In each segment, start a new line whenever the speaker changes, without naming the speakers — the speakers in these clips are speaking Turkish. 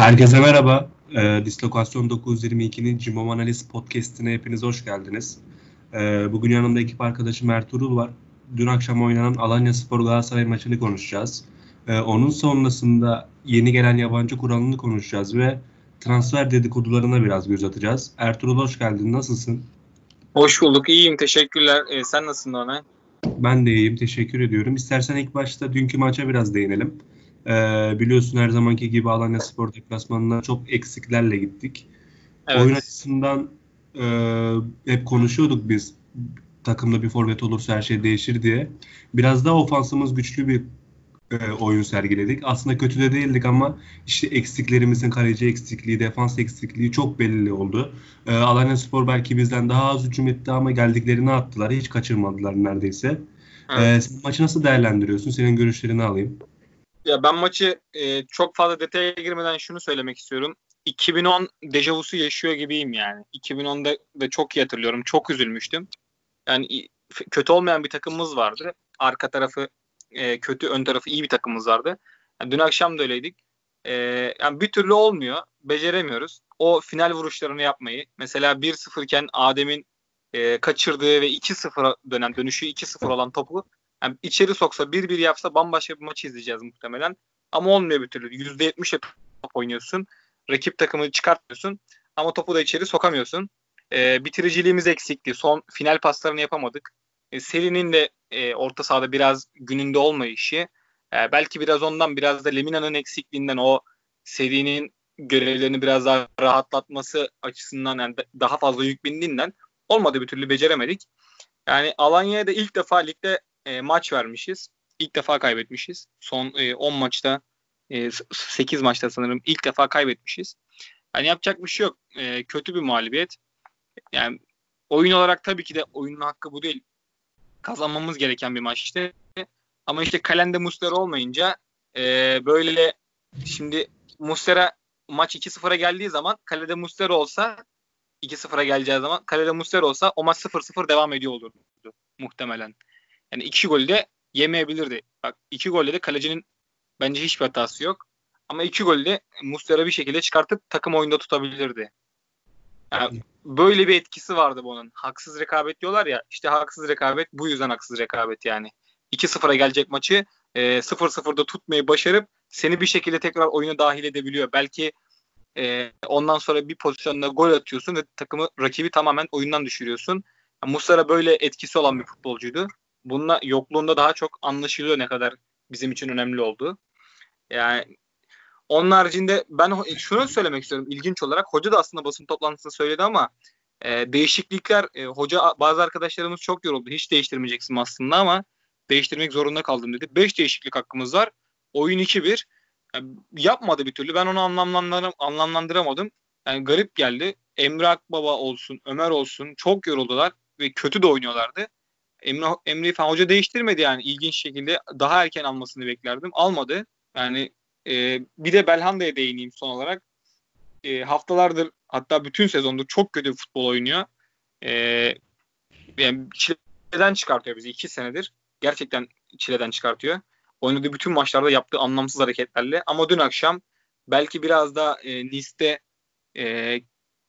Herkese merhaba. E, Dislokasyon 922'nin Cimom Analiz Podcast'ine hepiniz hoş geldiniz. E, bugün yanımda ekip arkadaşım Ertuğrul var. Dün akşam oynanan Alanya Spor Galatasaray maçını konuşacağız. E, onun sonrasında yeni gelen yabancı kuralını konuşacağız ve transfer dedikodularına biraz göz atacağız. Ertuğrul hoş geldin. Nasılsın?
Hoş bulduk. İyiyim. Teşekkürler. E, sen nasılsın Ömer?
Ben de iyiyim. Teşekkür ediyorum. İstersen ilk başta dünkü maça biraz değinelim. Ee, biliyorsun her zamanki gibi Alanya Spor deplasmanına çok eksiklerle gittik. Evet. Oyun açısından e, hep konuşuyorduk biz takımda bir forvet olursa her şey değişir diye. Biraz daha ofansımız güçlü bir e, oyun sergiledik. Aslında kötü de değildik ama işte eksiklerimizin kaleci eksikliği, defans eksikliği çok belli oldu. E, Alanya Spor belki bizden daha az hücum etti ama geldiklerini attılar. Hiç kaçırmadılar neredeyse. Evet. E, maçı nasıl değerlendiriyorsun? Senin görüşlerini alayım.
Ya ben maçı e, çok fazla detaya girmeden şunu söylemek istiyorum. 2010 dejavusu yaşıyor gibiyim yani. 2010'da da çok iyi hatırlıyorum. Çok üzülmüştüm. Yani kötü olmayan bir takımımız vardı. Arka tarafı e, kötü, ön tarafı iyi bir takımımız vardı. Yani dün akşam da öyleydik. E, yani bir türlü olmuyor. Beceremiyoruz. O final vuruşlarını yapmayı. Mesela 1-0 iken Adem'in e, kaçırdığı ve 2-0 dönen dönüşü 2-0 olan topu yani içeri soksa 1-1 yapsa bambaşka bir maçı izleyeceğiz muhtemelen. Ama olmuyor bir türlü. %70'e top oynuyorsun. Rakip takımı çıkartmıyorsun. Ama topu da içeri sokamıyorsun. E, bitiriciliğimiz eksikti. Son final paslarını yapamadık. E, serinin de e, orta sahada biraz gününde olmayışı. E, belki biraz ondan biraz da Lemina'nın eksikliğinden o serinin görevlerini biraz daha rahatlatması açısından yani daha fazla yük bindiğinden olmadı bir türlü beceremedik. Yani Alanya'ya da ilk defa ligde e, maç vermişiz. İlk defa kaybetmişiz. Son e, 10 maçta e, 8 maçta sanırım ilk defa kaybetmişiz. Yani yapacak bir şey yok. E, kötü bir mağlubiyet. Yani oyun olarak tabii ki de oyunun hakkı bu değil. Kazanmamız gereken bir maçtı. Ama işte kalende Muslera olmayınca e, böyle şimdi Muslera maç 2-0'a geldiği zaman kalede Muslera olsa 2-0'a geleceği zaman kalede Muslera olsa o maç 0-0 devam ediyor olurdu muhtemelen. Yani iki golü de yemeyebilirdi. Bak iki golde de kalecinin bence hiçbir hatası yok. Ama iki golü de Muslera bir şekilde çıkartıp takım oyunda tutabilirdi. Yani böyle bir etkisi vardı bunun. Haksız rekabet diyorlar ya. İşte haksız rekabet bu yüzden haksız rekabet yani. 2-0'a gelecek maçı e, 0-0'da tutmayı başarıp seni bir şekilde tekrar oyuna dahil edebiliyor. Belki e, ondan sonra bir pozisyonda gol atıyorsun ve takımı rakibi tamamen oyundan düşürüyorsun. Yani Muslera böyle etkisi olan bir futbolcuydu bununla yokluğunda daha çok anlaşılıyor ne kadar bizim için önemli oldu. Yani onun haricinde ben şunu söylemek istiyorum ilginç olarak. Hoca da aslında basın toplantısında söyledi ama e, değişiklikler e, hoca bazı arkadaşlarımız çok yoruldu. Hiç değiştirmeyeceksin aslında ama değiştirmek zorunda kaldım dedi. 5 değişiklik hakkımız var. Oyun 2-1. Yani yapmadı bir türlü. Ben onu anlamlandıram anlamlandıramadım. Yani garip geldi. Emre Akbaba olsun, Ömer olsun çok yoruldular ve kötü de oynuyorlardı. Emre, Emre'yi falan hoca değiştirmedi yani ilginç şekilde. Daha erken almasını beklerdim. Almadı. Yani e, bir de Belhanda'ya değineyim son olarak. E, haftalardır hatta bütün sezondur çok kötü futbol oynuyor. E, yani çileden çıkartıyor bizi iki senedir. Gerçekten çileden çıkartıyor. Oynadığı bütün maçlarda yaptığı anlamsız hareketlerle. Ama dün akşam belki biraz da e, Nice'de e,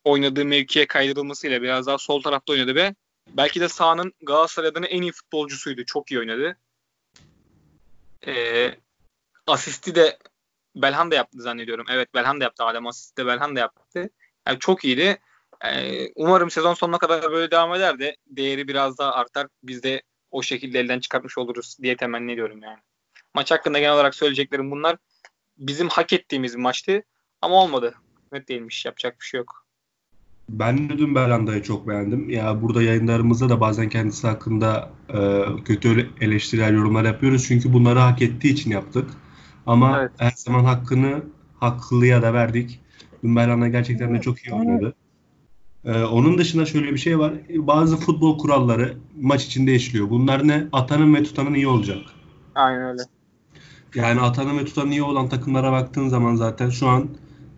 oynadığı mevkiye kaydırılmasıyla biraz daha sol tarafta oynadı ve Belki de sahanın Galatasaray adına en iyi futbolcusuydu. Çok iyi oynadı. Ee, asisti de Belhanda yaptı zannediyorum. Evet Belhanda yaptı. Adem asisti de Belhanda yaptı. Yani çok iyiydi. Ee, umarım sezon sonuna kadar böyle devam eder de değeri biraz daha artar. Biz de o şekilde elden çıkartmış oluruz diye temenni ediyorum yani. Maç hakkında genel olarak söyleyeceklerim bunlar. Bizim hak ettiğimiz bir maçtı ama olmadı. Net değilmiş. Yapacak bir şey yok.
Ben de dün Berlanda'yı çok beğendim. Ya burada yayınlarımızda da bazen kendisi hakkında e, kötü eleştirel yorumlar yapıyoruz. Çünkü bunları hak ettiği için yaptık. Ama evet. her zaman hakkını haklıya da verdik. Dün Berlanda gerçekten de çok iyi oynadı. Ee, onun dışında şöyle bir şey var. Bazı futbol kuralları maç içinde işliyor. Bunlar ne? Atanın ve tutanın iyi olacak.
Aynen öyle.
Yani atanın ve tutanın iyi olan takımlara baktığın zaman zaten şu an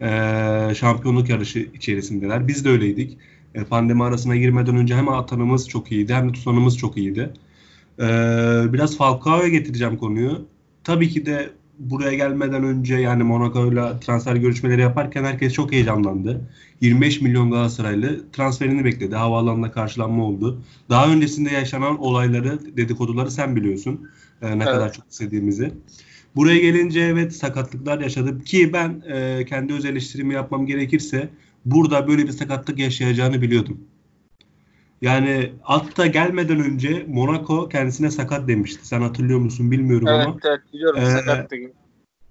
e, şampiyonluk yarışı içerisindeler. Biz de öyleydik. E, pandemi arasına girmeden önce hem atanımız çok iyiydi hem de tutanımız çok iyiydi. E, biraz Falcao'ya getireceğim konuyu. Tabii ki de buraya gelmeden önce yani Monaco'yla transfer görüşmeleri yaparken herkes çok heyecanlandı. 25 milyon Galatasaraylı transferini bekledi. Havaalanında karşılanma oldu. Daha öncesinde yaşanan olayları, dedikoduları sen biliyorsun. Ee, ne evet. kadar çok istediğimizi. Buraya gelince evet sakatlıklar yaşadım ki ben e, kendi öz eleştirimi yapmam gerekirse burada böyle bir sakatlık yaşayacağını biliyordum. Yani altta gelmeden önce Monaco kendisine sakat demişti. Sen hatırlıyor musun bilmiyorum
evet,
ama.
Evet biliyorum ee, sakattı.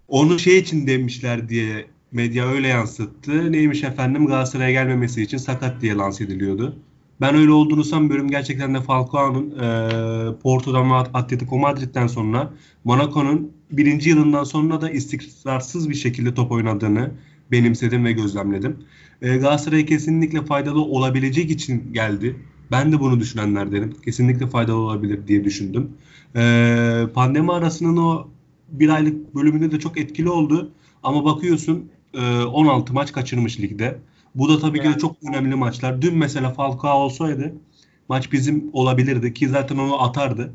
Onu şey için demişler diye medya öyle yansıttı. Neymiş efendim Galatasaray'a gelmemesi için sakat diye lanse ediliyordu. Ben öyle olduğunu sanmıyorum. Gerçekten de Falcao'nun e, Porto'dan ve Atletico Madrid'den sonra Monaco'nun birinci yılından sonra da istikrarsız bir şekilde top oynadığını benimsedim ve gözlemledim. E, Galatasaray'a kesinlikle faydalı olabilecek için geldi. Ben de bunu düşünenlerdenim. Kesinlikle faydalı olabilir diye düşündüm. E, pandemi arasının o bir aylık bölümünde de çok etkili oldu. Ama bakıyorsun e, 16 maç kaçırmış ligde. Bu da tabii yani. ki de çok önemli maçlar. Dün mesela Falcao olsaydı maç bizim olabilirdi ki zaten onu atardı.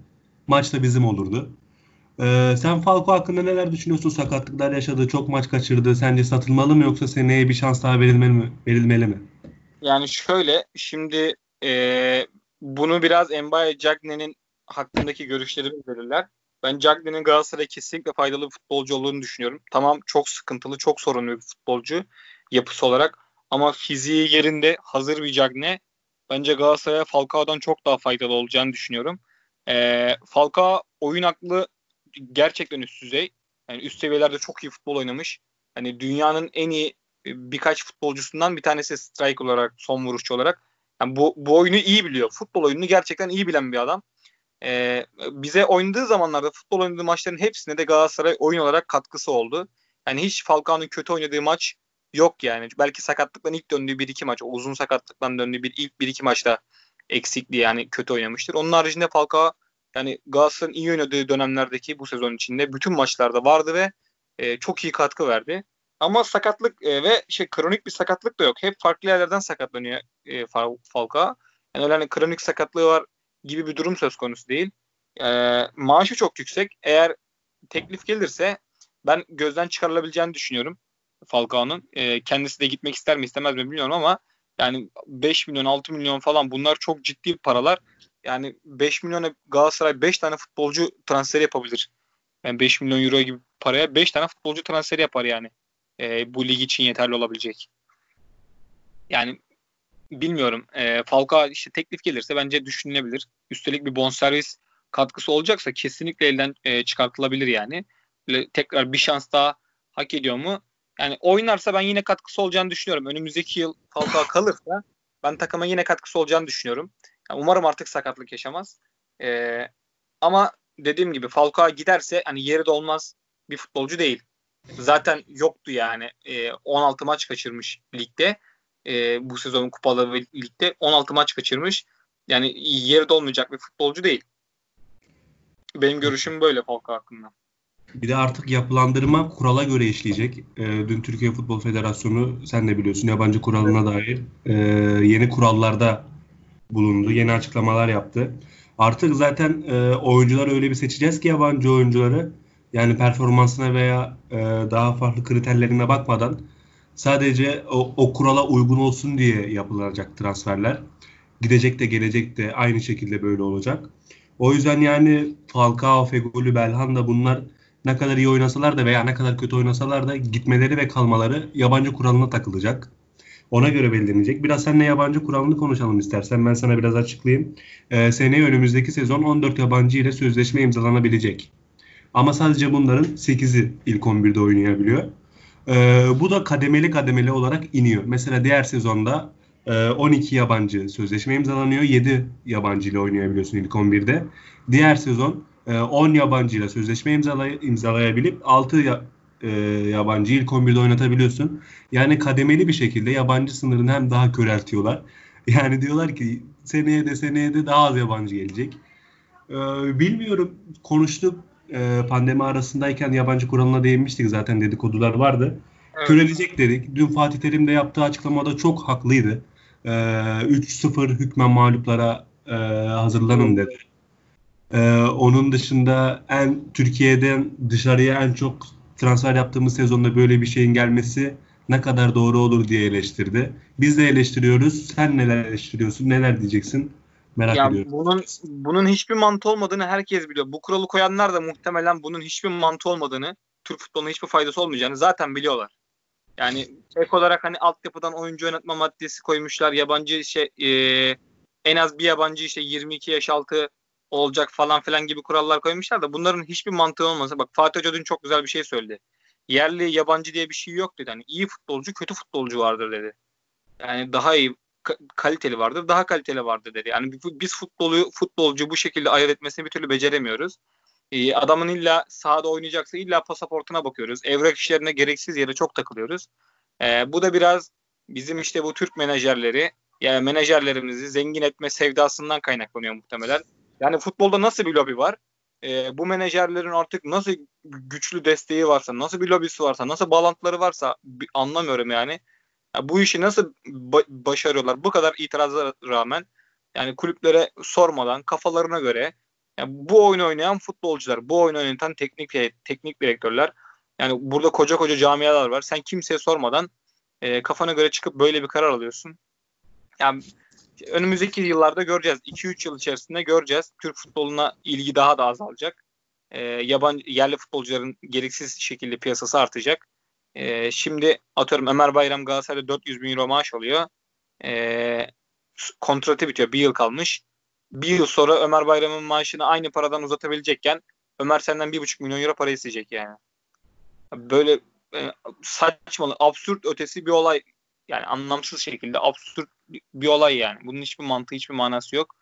Maç da bizim olurdu. Ee, sen Falco hakkında neler düşünüyorsun? Sakatlıklar yaşadı, çok maç kaçırdı. Sence satılmalı mı yoksa seneye bir şans daha verilmeli mi? Verilmeli mi?
Yani şöyle, şimdi e, bunu biraz Mbaye Cagne'nin hakkındaki görüşlerimi verirler. Ben Cagne'nin Galatasaray'a kesinlikle faydalı bir futbolcu olduğunu düşünüyorum. Tamam çok sıkıntılı, çok sorunlu bir futbolcu yapısı olarak. Ama fiziği yerinde hazır bir Cagne bence Galatasaray'a Falcao'dan çok daha faydalı olacağını düşünüyorum. E, Falcao oyun aklı gerçekten üst düzey. Yani üst seviyelerde çok iyi futbol oynamış. Hani dünyanın en iyi e, birkaç futbolcusundan bir tanesi strike olarak, son vuruşçu olarak. Yani bu, bu oyunu iyi biliyor. Futbol oyununu gerçekten iyi bilen bir adam. Ee, bize oynadığı zamanlarda futbol oynadığı maçların hepsine de Galatasaray oyun olarak katkısı oldu. Yani hiç Falcao'nun kötü oynadığı maç yok yani. Belki sakatlıktan ilk döndüğü bir iki maç, uzun sakatlıktan döndüğü bir ilk bir iki maçta eksikliği yani kötü oynamıştır. Onun haricinde Falcao yani Galatasaray'ın iyi oynadığı dönemlerdeki bu sezon içinde bütün maçlarda vardı ve e, çok iyi katkı verdi. Ama sakatlık e, ve şey kronik bir sakatlık da yok. Hep farklı yerlerden sakatlanıyor e, Falcao. Yani öyle hani kronik sakatlığı var gibi bir durum söz konusu değil. E, maaşı çok yüksek. Eğer teklif gelirse ben gözden çıkarılabileceğini düşünüyorum Falcao'nun. E, kendisi de gitmek ister mi istemez mi bilmiyorum ama yani 5 milyon 6 milyon falan bunlar çok ciddi paralar yani 5 milyona Galatasaray 5 tane futbolcu transferi yapabilir. Yani 5 milyon euro gibi paraya 5 tane futbolcu transferi yapar yani. E, bu lig için yeterli olabilecek. Yani bilmiyorum. E, Falcao işte teklif gelirse bence düşünülebilir. Üstelik bir bonservis katkısı olacaksa kesinlikle elden e, çıkartılabilir yani. Böyle tekrar bir şans daha hak ediyor mu? Yani oynarsa ben yine katkısı olacağını düşünüyorum. Önümüzdeki yıl Falcao kalırsa ben takıma yine katkısı olacağını düşünüyorum. Yani umarım artık sakatlık yaşamaz. Ee, ama dediğim gibi Falcao giderse hani yeri de olmaz bir futbolcu değil. Zaten yoktu yani. Ee, 16 maç kaçırmış ligde. Ee, bu sezonun kupalı ve ligde 16 maç kaçırmış. Yani yeri de olmayacak bir futbolcu değil. Benim görüşüm böyle Falcao hakkında.
Bir de artık yapılandırma kurala göre işleyecek. E, dün Türkiye Futbol Federasyonu sen de biliyorsun yabancı kuralına dair e, yeni kurallarda bulundu. Yeni açıklamalar yaptı. Artık zaten e, oyuncuları öyle bir seçeceğiz ki yabancı oyuncuları yani performansına veya e, daha farklı kriterlerine bakmadan sadece o, o kurala uygun olsun diye yapılacak transferler. Gidecek de gelecek de aynı şekilde böyle olacak. O yüzden yani Falcao, Fegoli, Belhanda bunlar ne kadar iyi oynasalar da veya ne kadar kötü oynasalar da gitmeleri ve kalmaları yabancı kuralına takılacak. Ona göre belirlenecek. Biraz seninle yabancı kuralını konuşalım istersen. Ben sana biraz açıklayayım. Ee, seneye önümüzdeki sezon 14 yabancı ile sözleşme imzalanabilecek. Ama sadece bunların 8'i ilk 11'de oynayabiliyor. Ee, bu da kademeli kademeli olarak iniyor. Mesela diğer sezonda 12 e, yabancı sözleşme imzalanıyor. 7 yabancı ile oynayabiliyorsun ilk 11'de. Diğer sezon 10 e, yabancı ile sözleşme imzalay imzalayabilip 6 ya e, yabancı ilk 11'de oynatabiliyorsun. Yani kademeli bir şekilde yabancı sınırını hem daha köreltiyorlar. Yani diyorlar ki seneye de seneye de daha az yabancı gelecek. E, bilmiyorum konuştuk e, pandemi arasındayken yabancı kuralına değinmiştik zaten dedikodular vardı. Evet. Körelecek dedik. Dün Fatih Terim de yaptığı açıklamada çok haklıydı. E, 3-0 hükmen mağluplara e, hazırlanın dedi. Ee, onun dışında en Türkiye'den dışarıya en çok transfer yaptığımız sezonda böyle bir şeyin gelmesi ne kadar doğru olur diye eleştirdi. Biz de eleştiriyoruz. Sen neler eleştiriyorsun? Neler diyeceksin? Merak ya ediyorum.
Bunun, bunun hiçbir mantığı olmadığını herkes biliyor. Bu kuralı koyanlar da muhtemelen bunun hiçbir mantığı olmadığını, Türk futboluna hiçbir faydası olmayacağını zaten biliyorlar. Yani ek olarak hani altyapıdan oyuncu oynatma maddesi koymuşlar. Yabancı şey e, en az bir yabancı işte 22 yaş altı olacak falan filan gibi kurallar koymuşlar da bunların hiçbir mantığı olmasa bak Fatih Hoca dün çok güzel bir şey söyledi. Yerli yabancı diye bir şey yok dedi. Hani iyi futbolcu kötü futbolcu vardır dedi. Yani daha iyi kaliteli vardır, daha kaliteli vardır dedi. Yani biz futbolu futbolcu bu şekilde ayırt etmesini bir türlü beceremiyoruz. Ee, adamın illa sahada oynayacaksa illa pasaportuna bakıyoruz. Evrak işlerine gereksiz yere çok takılıyoruz. Ee, bu da biraz bizim işte bu Türk menajerleri yani menajerlerimizi zengin etme sevdasından kaynaklanıyor muhtemelen. Yani futbolda nasıl bir lobi var? Ee, bu menajerlerin artık nasıl güçlü desteği varsa, nasıl bir lobisi varsa, nasıl bağlantıları varsa anlamıyorum yani. yani bu işi nasıl ba- başarıyorlar bu kadar itiraza rağmen yani kulüplere sormadan kafalarına göre yani bu oyunu oynayan futbolcular, bu oyunu oynatan teknik teknik direktörler yani burada koca koca camialar var. Sen kimseye sormadan e, kafana göre çıkıp böyle bir karar alıyorsun. Yani önümüzdeki yıllarda göreceğiz. 2-3 yıl içerisinde göreceğiz. Türk futboluna ilgi daha da azalacak. E, yabancı yerli futbolcuların gereksiz şekilde piyasası artacak. E, şimdi atıyorum Ömer Bayram Galatasaray'da 400 bin euro maaş alıyor. E, kontratı bitiyor. Bir yıl kalmış. Bir yıl sonra Ömer Bayram'ın maaşını aynı paradan uzatabilecekken Ömer senden bir buçuk milyon euro para isteyecek yani. Böyle e, saçmalı, absürt ötesi bir olay yani anlamsız şekilde absürt bir olay yani. Bunun hiçbir mantığı, hiçbir manası yok.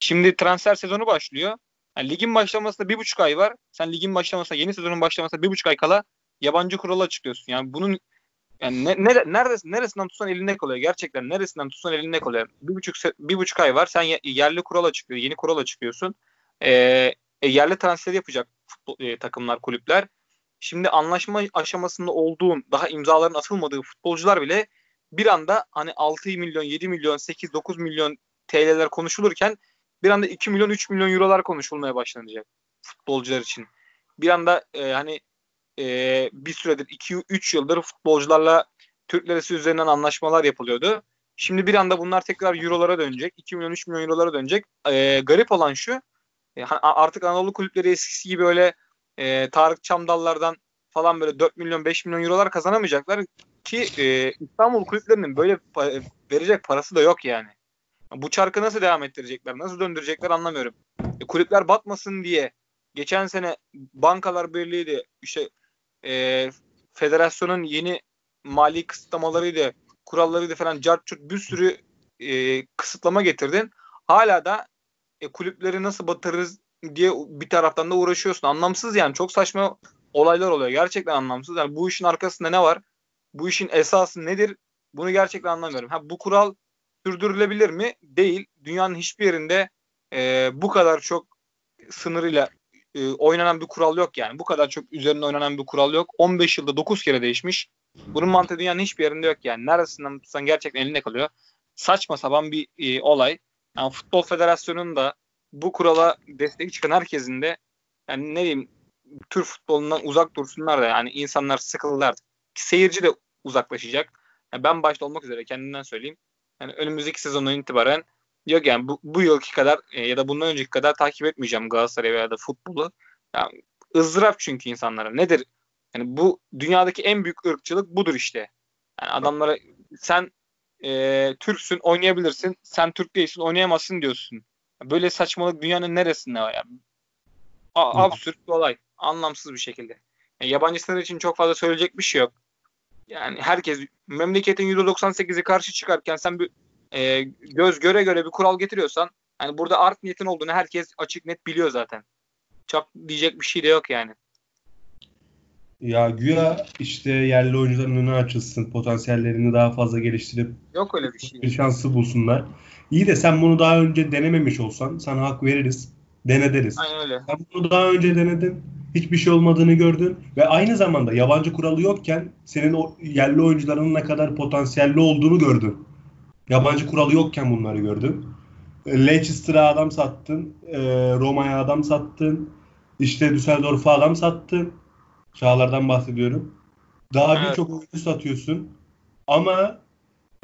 Şimdi transfer sezonu başlıyor. Yani ligin başlamasında bir buçuk ay var. Sen ligin başlamasında, yeni sezonun başlamasında bir buçuk ay kala yabancı kuralı açıklıyorsun. Yani bunun yani ne, ne, neresi, neresinden tutsan elinde kalıyor. Gerçekten neresinden tutsan elinde kalıyor. Bir buçuk, bir buçuk ay var. Sen yerli kural açıklıyor. Yeni kural açıklıyorsun. Ee, e, yerli transfer yapacak futbol, e, takımlar, kulüpler. Şimdi anlaşma aşamasında olduğun, daha imzaların atılmadığı futbolcular bile bir anda hani 6 milyon, 7 milyon, 8, 9 milyon TL'ler konuşulurken bir anda 2 milyon, 3 milyon eurolar konuşulmaya başlanacak futbolcular için. Bir anda e, hani e, bir süredir 2-3 yıldır futbolcularla Türk lirası üzerinden anlaşmalar yapılıyordu. Şimdi bir anda bunlar tekrar eurolara dönecek. 2 milyon 3 milyon eurolara dönecek. E, garip olan şu e, artık Anadolu kulüpleri eskisi gibi öyle e, Tarık Çamdallardan falan böyle 4 milyon 5 milyon eurolar kazanamayacaklar ki e, İstanbul kulüplerinin böyle pa- verecek parası da yok yani. Bu çarkı nasıl devam ettirecekler, nasıl döndürecekler anlamıyorum. E, kulüpler batmasın diye geçen sene Bankalar Birliği'ydi işte e, federasyonun yeni mali kısıtlamalarıydı, kurallarıydı falan cartçut bir sürü e, kısıtlama getirdin. Hala da e, kulüpleri nasıl batırırız diye bir taraftan da uğraşıyorsun. Anlamsız yani çok saçma olaylar oluyor. Gerçekten anlamsız. Yani bu işin arkasında ne var? Bu işin esası nedir? Bunu gerçekten anlamıyorum. Ha, bu kural sürdürülebilir mi? Değil. Dünyanın hiçbir yerinde e, bu kadar çok sınırıyla e, oynanan bir kural yok yani. Bu kadar çok üzerinde oynanan bir kural yok. 15 yılda 9 kere değişmiş. Bunun mantığı dünyanın hiçbir yerinde yok yani. Neresinden tutsan gerçekten elinde kalıyor. Saçma sapan bir e, olay. Yani Futbol Federasyonu'nun da bu kurala destek çıkan herkesin de yani ne diyeyim Türk futbolundan uzak dursunlar da yani insanlar sıkıldılar. Seyirci de uzaklaşacak. Yani ben başta olmak üzere kendimden söyleyeyim. Yani önümüzdeki sezondan itibaren yok yani bu, bu yılki kadar e, ya da bundan önceki kadar takip etmeyeceğim Galatasaray veya da futbolu. Yani ızdırap çünkü insanlara. Nedir? Yani bu dünyadaki en büyük ırkçılık budur işte. Yani adamlara sen e, Türksün oynayabilirsin. Sen Türk değilsin oynayamazsın diyorsun. Böyle saçmalık dünyanın neresinde var ya? A- absürt bir olay. Anlamsız bir şekilde. Yani yabancı sınır için çok fazla söyleyecek bir şey yok. Yani herkes memleketin %98'i karşı çıkarken sen bir e, göz göre göre bir kural getiriyorsan yani burada art niyetin olduğunu herkes açık net biliyor zaten. Çok diyecek bir şey de yok yani.
Ya güya işte yerli oyuncuların önü açılsın, potansiyellerini daha fazla geliştirip
yok öyle bir şey.
Bir şansı bulsunlar. İyi de sen bunu daha önce denememiş olsan sana hak veririz. Denederiz.
Aynen öyle.
Sen bunu daha önce denedin. Hiçbir şey olmadığını gördün ve aynı zamanda yabancı kuralı yokken senin o yerli oyuncuların ne kadar potansiyelli olduğunu gördün. Yabancı kuralı yokken bunları gördün. Leicester'a adam sattın, e, Roma'ya adam sattın, işte Düsseldorf'a adam sattın. Çağlar'dan bahsediyorum. Daha evet. birçok oyuncu satıyorsun. Ama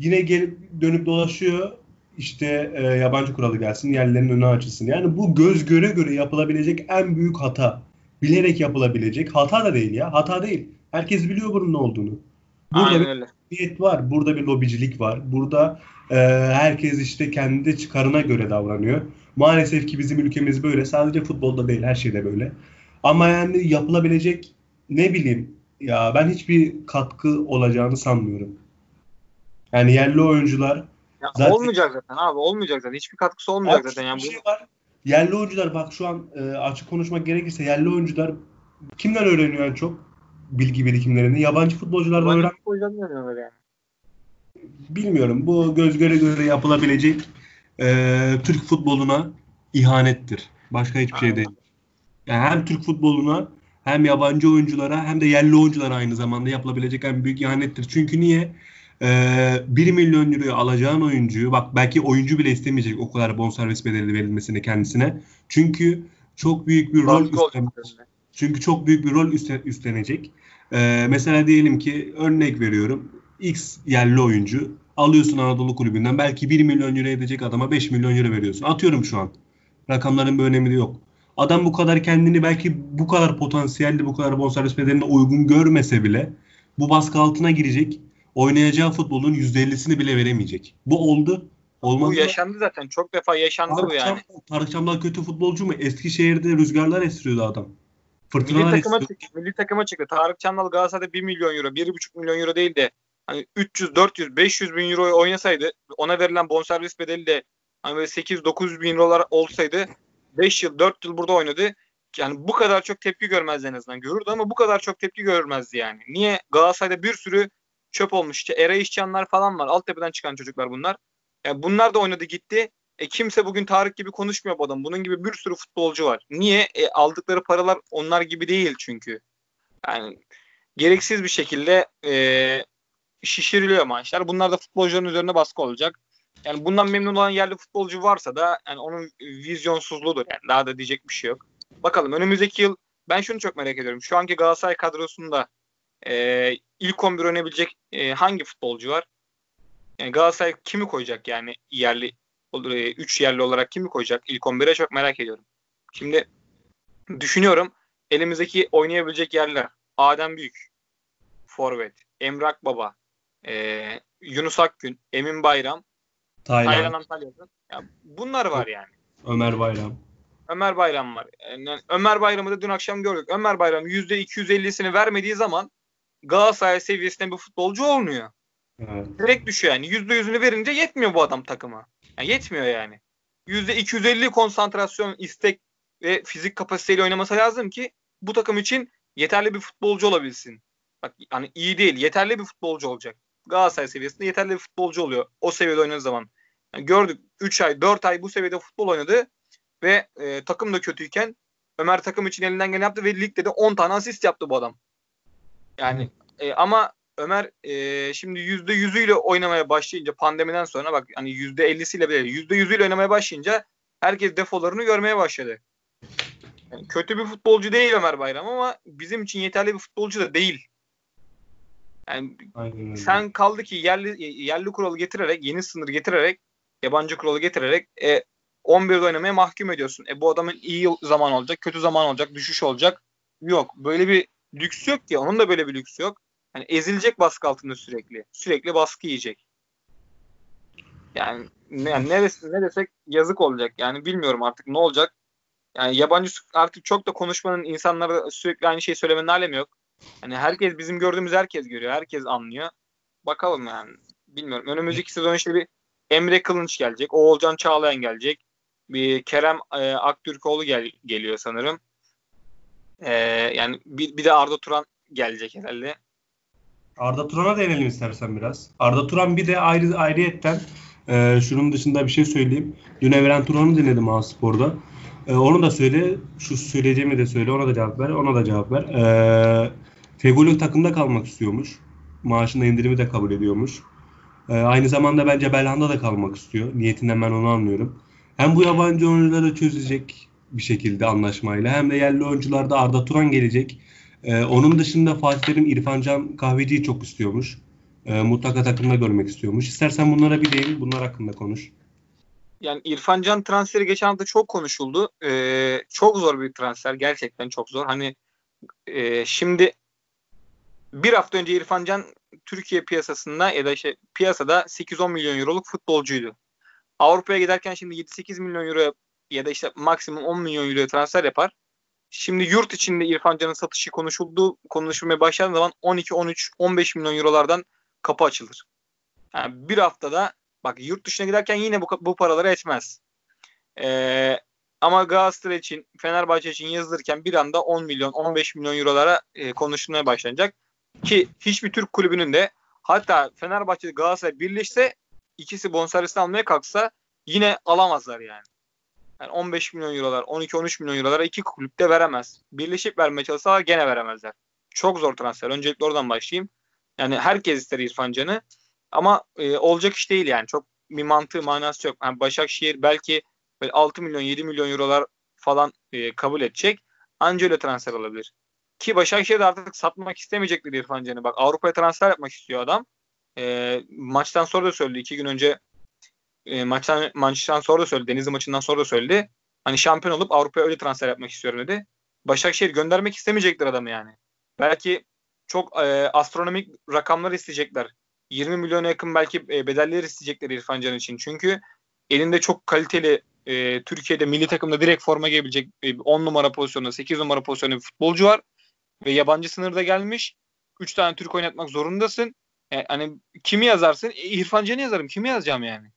yine gelip dönüp dolaşıyor işte e, yabancı kuralı gelsin, yerlerin önü açılsın. Yani bu göz göre göre yapılabilecek en büyük hata. Bilerek yapılabilecek. Hata da değil ya. Hata değil. Herkes biliyor bunun ne olduğunu. Burada Aynen öyle. bir niyet var. Burada bir lobicilik var. Burada e, herkes işte kendi çıkarına göre davranıyor. Maalesef ki bizim ülkemiz böyle. Sadece futbolda değil her şeyde böyle. Ama yani yapılabilecek ne bileyim ya ben hiçbir katkı olacağını sanmıyorum. Yani yerli oyuncular
ya zaten, olmayacak zaten abi olmayacak zaten. Hiçbir katkısı olmayacak zaten yani. Şey var.
Yerli oyuncular bak şu an e, açık konuşmak gerekirse yerli oyuncular kimden öğreniyor en çok bilgi birikimlerini? Yabancı futbolculardan öğren. Futbolculardan yani. Bilmiyorum. Bu göz göre göre yapılabilecek e, Türk futboluna ihanettir. Başka hiçbir şey değil. Yani hem Türk futboluna hem yabancı oyunculara hem de yerli oyunculara aynı zamanda yapılabilecek en büyük ihanettir. Çünkü niye? Ee, 1 milyon euroya alacağın oyuncuyu bak belki oyuncu bile istemeyecek o kadar bonservis bedeli verilmesini kendisine. Çünkü çok büyük bir rol üstlenecek. Çünkü çok büyük bir rol üstlenecek. Ee, mesela diyelim ki örnek veriyorum. X yerli oyuncu alıyorsun Anadolu kulübünden belki 1 milyon euro edecek adama 5 milyon euro veriyorsun. Atıyorum şu an. Rakamların bir önemi de yok. Adam bu kadar kendini belki bu kadar potansiyelli, bu kadar bonservis bedeline uygun görmese bile bu baskı altına girecek. Oynayacağı futbolun %50'sini bile veremeyecek. Bu oldu.
Olmaz bu yaşandı zaten. Çok defa yaşandı Tarık bu yani.
Tarık Çamdal kötü futbolcu mu? Eskişehir'de rüzgarlar estiriyordu adam.
Fırtınalar milli takıma çıktı. Milli takıma çıktı. Tarık Çamdal Galatasaray'da 1 milyon euro, 1,5 milyon euro değil de hani 300, 400, 500 bin euro oynasaydı ona verilen bonservis bedeli de hani böyle 8 900 bin eurolar olsaydı 5 yıl 4 yıl burada oynadı. Yani bu kadar çok tepki görmezdi en azından. Görürdü ama bu kadar çok tepki görmezdi yani. Niye? Galatasaray'da bir sürü çöp olmuş. İşte Eray falan var. Altyapıdan çıkan çocuklar bunlar. Yani bunlar da oynadı gitti. E kimse bugün Tarık gibi konuşmuyor bu adam. Bunun gibi bir sürü futbolcu var. Niye? E aldıkları paralar onlar gibi değil çünkü. Yani gereksiz bir şekilde e, şişiriliyor maaşlar. Bunlar da futbolcuların üzerine baskı olacak. Yani bundan memnun olan yerli futbolcu varsa da yani onun vizyonsuzluğudur. Yani daha da diyecek bir şey yok. Bakalım önümüzdeki yıl ben şunu çok merak ediyorum. Şu anki Galatasaray kadrosunda e, ilk 11 oynayabilecek e, hangi futbolcu var? Yani Galatasaray kimi koyacak yani yerli 3 e, yerli olarak kimi koyacak ilk 11'e çok merak ediyorum. Şimdi düşünüyorum elimizdeki oynayabilecek yerler Adem Büyük, Forvet, Emrak Baba, e, Yunus Akgün, Emin Bayram, Taylan, Taylan Antalya'da. Ya bunlar var yani.
Ömer Bayram.
Ömer Bayram var. Yani Ömer Bayram'ı da dün akşam gördük. Ömer Bayram %250'sini vermediği zaman Galatasaray seviyesinde bir futbolcu olmuyor. Evet. Direkt düşüyor yani. %100'ünü verince yetmiyor bu adam takıma. Yani yetmiyor yani. %250 konsantrasyon, istek ve fizik kapasiteyle oynaması lazım ki bu takım için yeterli bir futbolcu olabilsin. Bak hani iyi değil, yeterli bir futbolcu olacak. Galatasaray seviyesinde yeterli bir futbolcu oluyor. O seviyede oynadığı zaman. Yani gördük 3 ay 4 ay bu seviyede futbol oynadı ve e, takım da kötüyken Ömer takım için elinden geleni yaptı ve ligde de 10 tane asist yaptı bu adam. Yani e, ama Ömer e, şimdi %100'üyle oynamaya başlayınca pandemiden sonra bak hani %50'siyle bile %100'üyle oynamaya başlayınca herkes defolarını görmeye başladı. Yani kötü bir futbolcu değil Ömer Bayram ama bizim için yeterli bir futbolcu da değil. Yani sen kaldı ki yerli yerli kuralı getirerek, yeni sınır getirerek, yabancı kuralı getirerek e, 11'de oynamaya mahkum ediyorsun. E bu adamın iyi zaman olacak, kötü zaman olacak, düşüş olacak. Yok. Böyle bir lüks yok ki. Onun da böyle bir lüks yok. Yani ezilecek baskı altında sürekli. Sürekli baskı yiyecek. Yani, yani ne, desek, ne desek yazık olacak. Yani bilmiyorum artık ne olacak. Yani yabancı artık çok da konuşmanın insanlara sürekli aynı şeyi söylemenin alemi yok. Hani herkes bizim gördüğümüz herkes görüyor. Herkes anlıyor. Bakalım yani. Bilmiyorum. Önümüzdeki sezon işte bir Emre Kılınç gelecek. Oğulcan Çağlayan gelecek. Bir Kerem e, Aktürkoğlu gel, geliyor sanırım. E, yani bir, bir de Arda Turan gelecek herhalde.
Arda Turan'a değinelim istersen biraz. Arda Turan bir de ayrı ayrıyetten e, şunun dışında bir şey söyleyeyim. Dün Evren Turan'ı dinledim A-Spor'da. E, onu da söyle. Şu söyleyeceğimi de söyle. Ona da cevap ver. Ona da cevap ver. E, Fegül'ün takımda kalmak istiyormuş. Maaşında indirimi de kabul ediyormuş. E, aynı zamanda bence Belhanda da kalmak istiyor. Niyetinden ben onu anlıyorum. Hem bu yabancı oyuncuları çözecek bir şekilde anlaşmayla hem de yerli oyuncularda Arda Turan gelecek. Ee, onun dışında Fatih Terim İrfan Can Kahveci'yi çok istiyormuş. Ee, mutlaka takımda görmek istiyormuş. İstersen bunlara bir değin. Bunlar hakkında konuş.
Yani İrfan Can transferi geçen hafta çok konuşuldu. Ee, çok zor bir transfer. Gerçekten çok zor. Hani e, şimdi bir hafta önce İrfan Can Türkiye piyasasında ya da işte piyasada 8-10 milyon euroluk futbolcuydu. Avrupa'ya giderken şimdi 7-8 milyon euro ya da işte maksimum 10 milyon euro transfer yapar. Şimdi yurt içinde İrfan Can'ın satışı konuşulduğu konuşulmaya başladığı zaman 12, 13, 15 milyon eurolardan kapı açılır. Yani bir haftada bak yurt dışına giderken yine bu, bu paraları etmez. Ee, ama Galatasaray için, Fenerbahçe için yazılırken bir anda 10 milyon, 15 milyon eurolara e, konuşulmaya başlanacak. Ki hiçbir Türk kulübünün de hatta Fenerbahçe Galatasaray birleşse ikisi bonservisini almaya kalksa yine alamazlar yani. Yani 15 milyon eurolar, 12-13 milyon eurolara iki kulüp de veremez. Birleşip vermeye çalışsalar gene veremezler. Çok zor transfer. Öncelikle oradan başlayayım. Yani herkes ister İrfan Can'ı. Ama e, olacak iş değil yani. Çok bir mantığı manası yok. Yani Başakşehir belki böyle 6 milyon 7 milyon eurolar falan e, kabul edecek. Anca öyle transfer alabilir. Ki Başakşehir de artık satmak istemeyecektir İrfan Can'ı. Bak Avrupa'ya transfer yapmak istiyor adam. E, maçtan sonra da söyledi. iki gün önce e, maçtan, maçtan sonra da söyledi. Denizli maçından sonra da söyledi. Hani şampiyon olup Avrupa'ya öyle transfer yapmak istiyorum dedi. Başakşehir göndermek istemeyecektir adamı yani. Belki çok e, astronomik rakamlar isteyecekler. 20 milyona yakın belki e, bedeller isteyecekler İrfan Can için. Çünkü elinde çok kaliteli e, Türkiye'de milli takımda direkt forma giyebilecek e, 10 numara pozisyonunda 8 numara pozisyonunda bir futbolcu var. Ve yabancı sınırda gelmiş. 3 tane Türk oynatmak zorundasın. Yani, e, hani kimi yazarsın? E, İrfan Can'ı yazarım. Kimi yazacağım yani?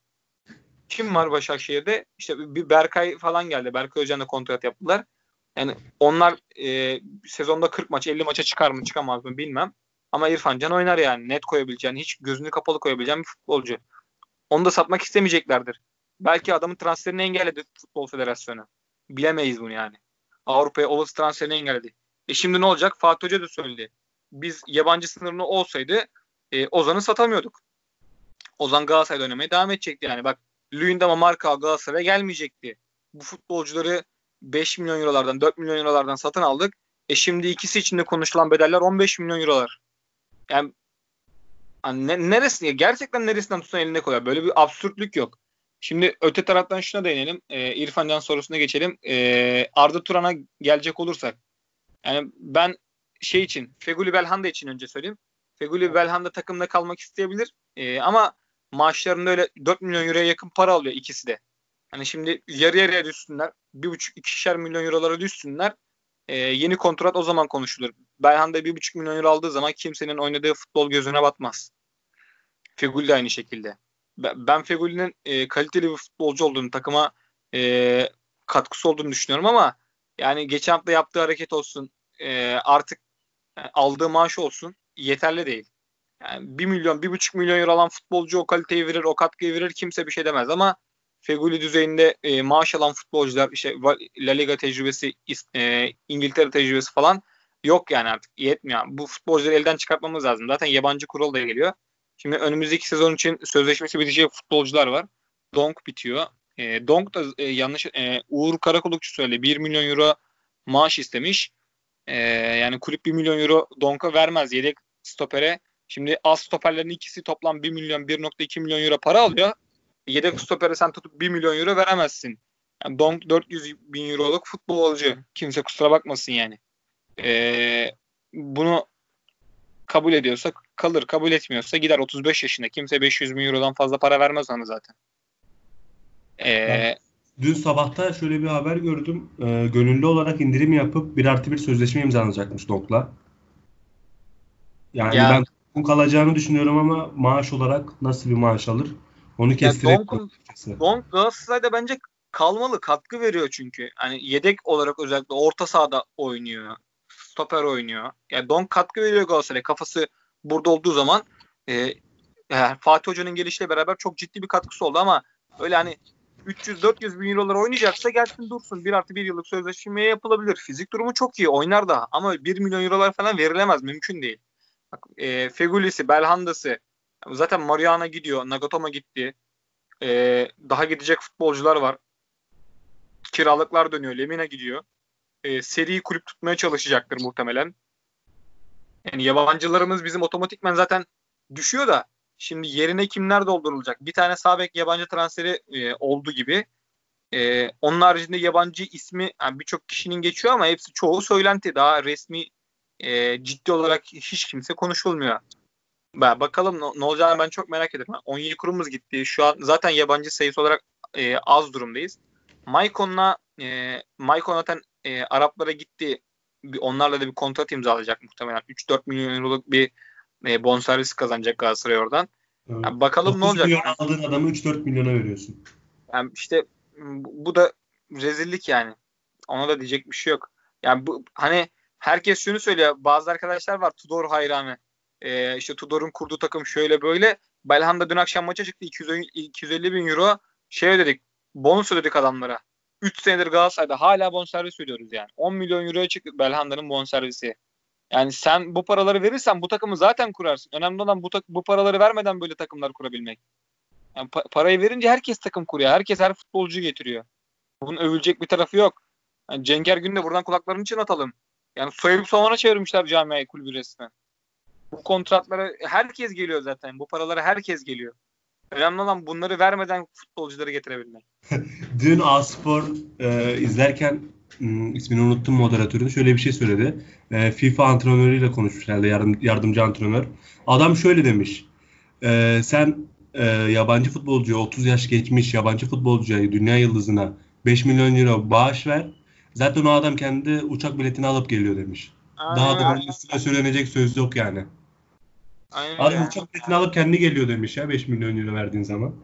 Kim var Başakşehir'de? İşte bir Berkay falan geldi. Berkay Hoca'nın kontrat yaptılar. Yani onlar e, sezonda 40 maç 50 maça çıkar mı çıkamaz mı bilmem. Ama İrfan Can oynar yani. Net koyabileceğin, hiç gözünü kapalı koyabileceğin bir futbolcu. Onu da satmak istemeyeceklerdir. Belki adamın transferini engelledi Futbol Federasyonu. Bilemeyiz bunu yani. Avrupa'ya olası transferini engelledi. E şimdi ne olacak? Fatih Hoca da söyledi. Biz yabancı sınırını olsaydı e, Ozan'ı satamıyorduk. Ozan Galatasaray'da oynamaya devam edecekti yani. Bak Luyendama marka Galatasaray'a gelmeyecekti. Bu futbolcuları 5 milyon eurolardan 4 milyon eurolardan satın aldık. E şimdi ikisi için de konuşulan bedeller 15 milyon eurolar. Yani hani ne, neresi gerçekten neresinden tutsan eline koyar. Böyle bir absürtlük yok. Şimdi öte taraftan şuna değinelim. E, İrfan Can sorusuna geçelim. E, Arda Turan'a gelecek olursak. Yani ben şey için Feguli Belhanda için önce söyleyeyim. Feguli Belhanda takımda kalmak isteyebilir. E, ama maaşlarında öyle 4 milyon euroya yakın para alıyor ikisi de. Hani şimdi yarı yarıya düşsünler. 1,5-2'şer milyon eurolara düşsünler. E, yeni kontrat o zaman konuşulur. Belhanda 1,5 milyon euro aldığı zaman kimsenin oynadığı futbol gözüne batmaz. Feguli de aynı şekilde. Ben Feguli'nin e, kaliteli bir futbolcu olduğunu, takıma e, katkısı olduğunu düşünüyorum ama yani geçen hafta yaptığı hareket olsun, e, artık yani aldığı maaş olsun yeterli değil. Yani 1 milyon, 1,5 milyon euro alan futbolcu o kaliteyi verir, o katkıyı verir kimse bir şey demez ama Feguli düzeyinde e, maaş alan futbolcular işte La Liga tecrübesi, e, İngiltere tecrübesi falan yok yani artık yetmiyor. Bu futbolcuları elden çıkartmamız lazım. Zaten yabancı kural da geliyor. Şimdi önümüzdeki sezon için sözleşmesi bitecek futbolcular var. Donk bitiyor. E, Donk da e, yanlış e, Uğur Karakulukçu söyle 1 milyon euro maaş istemiş. E, yani kulüp 1 milyon euro Donk'a vermez yedek stopere. Şimdi az stoperlerin ikisi toplam 1 milyon 1.2 milyon euro para alıyor. Yedek stopere sen tutup 1 milyon euro veremezsin. Yani Donk 400 bin euroluk futbolcu. Kimse kusura bakmasın yani. E, bunu kabul ediyorsa kalır. Kabul etmiyorsa gider 35 yaşında. Kimse 500 bin eurodan fazla para vermez ona zaten.
Ee, Dün sabahta şöyle bir haber gördüm. E, gönüllü olarak indirim yapıp bir artı bir sözleşme imzalanacakmış Donk'la. Yani ya, ben kalacağını düşünüyorum ama maaş olarak nasıl bir maaş alır? Onu
kestirelim. Donk Galatasaray'da bence kalmalı. Katkı veriyor çünkü. Hani yedek olarak özellikle orta sahada oynuyor. Stoper oynuyor. Yani Donk katkı veriyor Galatasaray'a. Kafası burada olduğu zaman e, yani Fatih Hoca'nın gelişiyle beraber çok ciddi bir katkısı oldu ama öyle hani 300-400 bin eurolar oynayacaksa gelsin dursun. Bir artı bir yıllık sözleşmeye yapılabilir. Fizik durumu çok iyi. Oynar da ama 1 milyon eurolar falan verilemez. Mümkün değil. E, Fegulisi, Belhanda'sı zaten Mariana gidiyor. Nagatomo gitti. E, daha gidecek futbolcular var. Kiralıklar dönüyor. Lemina gidiyor. E, seri kulüp tutmaya çalışacaktır muhtemelen. Yani yabancılarımız bizim otomatikmen zaten düşüyor da şimdi yerine kimler doldurulacak? Bir tane sağ yabancı transferi e, oldu gibi. E, onun haricinde yabancı ismi yani birçok kişinin geçiyor ama hepsi çoğu söylenti. Daha resmi e, ciddi olarak hiç kimse konuşulmuyor. Ben, bakalım ne, ne olacağını ben çok merak ediyorum. 17 kurumumuz gitti. Şu an zaten yabancı sayısı olarak e, az durumdayız. Maikon'la e, Maikon zaten e, Araplara gitti. Bir, onlarla da bir kontrat imzalayacak muhtemelen. 3-4 milyon euroluk bir e, bonservis kazanacak Galatasaray oradan. Evet. Yani bakalım ne olacak.
milyon aldığın adamı 3-4 milyona veriyorsun.
Yani işte bu da rezillik yani. Ona da diyecek bir şey yok. Yani bu hani herkes şunu söylüyor. Bazı arkadaşlar var Tudor hayranı. Ee, işte Tudor'un kurduğu takım şöyle böyle. Belhanda dün akşam maça çıktı. 200, 250 bin euro şey ödedik. Bonus ödedik adamlara. 3 senedir Galatasaray'da hala bonservis ödüyoruz yani. 10 milyon euroya çıktı Belhanda'nın bonservisi. Yani sen bu paraları verirsen bu takımı zaten kurarsın. Önemli olan bu, bu paraları vermeden böyle takımlar kurabilmek. Yani pa- parayı verince herkes takım kuruyor. Herkes her futbolcu getiriyor. Bunun övülecek bir tarafı yok. Yani Cenk Ergün de buradan kulaklarını çınlatalım. Yani soyup soğana çevirmişler camiayı kulübü resmen. Bu kontratlara herkes geliyor zaten. Bu paralara herkes geliyor. Önemli olan bunları vermeden futbolcuları getirebilmek.
Dün A-Spor e, izlerken hmm, ismini unuttum moderatörün şöyle bir şey söyledi. E, FIFA antrenörüyle konuşmuş herhalde yardım, yardımcı antrenör. Adam şöyle demiş. E, sen e, yabancı futbolcuya 30 yaş geçmiş yabancı futbolcuya dünya yıldızına 5 milyon euro bağış ver. Zaten o adam kendi uçak biletini alıp geliyor demiş. Aynen, Daha da bunun üstüne söylenecek söz yok yani. Aynen Adam yani. uçak biletini alıp kendi geliyor demiş ya 5 milyon euro verdiğin zaman.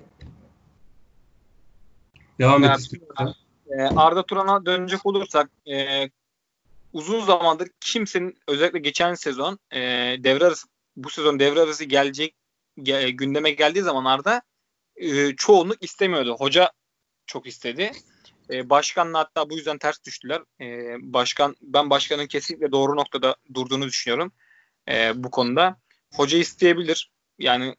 Devam et.
E, Arda Turan'a dönecek olursak e, uzun zamandır kimsenin özellikle geçen sezon e, devre arası bu sezon devre arası gelecek ge, gündeme geldiği zamanlarda e, çoğunluk istemiyordu. Hoca çok istedi. E, başkanla hatta bu yüzden ters düştüler. E, başkan ben başkanın kesinlikle doğru noktada durduğunu düşünüyorum e, bu konuda. Hoca isteyebilir. Yani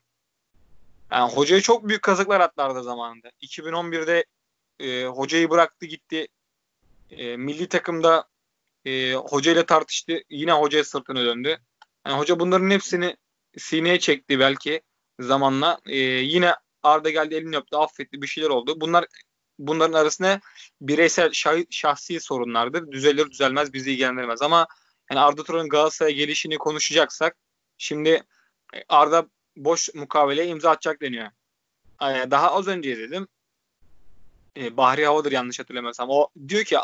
yani hocaya çok büyük kazıklar atlardı zamanında. 2011'de e, hocayı bıraktı gitti. E, milli takımda e, hocayla tartıştı. Yine hocaya sırtını döndü. Yani hoca bunların hepsini sineye çekti belki zamanla. E, yine Arda geldi elini öptü affetti bir şeyler oldu. Bunlar bunların arasında bireysel şah, şahsi sorunlardır. Düzelir düzelmez bizi ilgilendirmez ama yani Arda Turan'ın Galatasaray'a gelişini konuşacaksak şimdi e, Arda boş mukaveleye imza atacak deniyor. Yani daha az önce dedim. E, Bahri Hava'dır yanlış hatırlamıyorsam. O diyor ki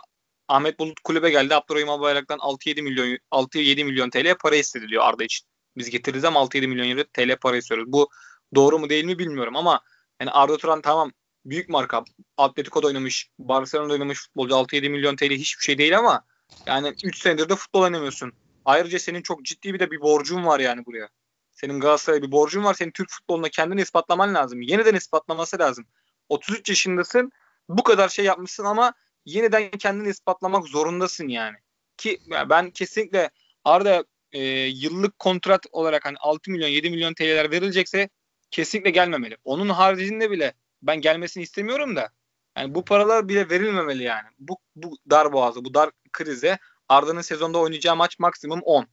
Ahmet Bulut kulübe geldi. Abdurrahim Albayrak'tan 6-7 milyon 6-7 milyon TL para istedi diyor Arda için. Biz getiririz ama 6-7 milyon TL para istiyoruz. Bu doğru mu değil mi bilmiyorum ama yani Arda Turan tamam büyük marka. Atletico'da oynamış, Barcelona'da oynamış futbolcu 6-7 milyon TL hiçbir şey değil ama yani 3 senedir de futbol oynamıyorsun. Ayrıca senin çok ciddi bir de bir borcun var yani buraya. Senin Galatasaray'a bir borcun var. Senin Türk futboluna kendini ispatlaman lazım. Yeniden ispatlaması lazım. 33 yaşındasın. Bu kadar şey yapmışsın ama yeniden kendini ispatlamak zorundasın yani. Ki ben kesinlikle Arda e, yıllık kontrat olarak hani 6 milyon 7 milyon TL'ler verilecekse kesinlikle gelmemeli. Onun haricinde bile ben gelmesini istemiyorum da yani bu paralar bile verilmemeli yani. Bu, bu dar boğazı, bu dar krize Arda'nın sezonda oynayacağı maç maksimum 10.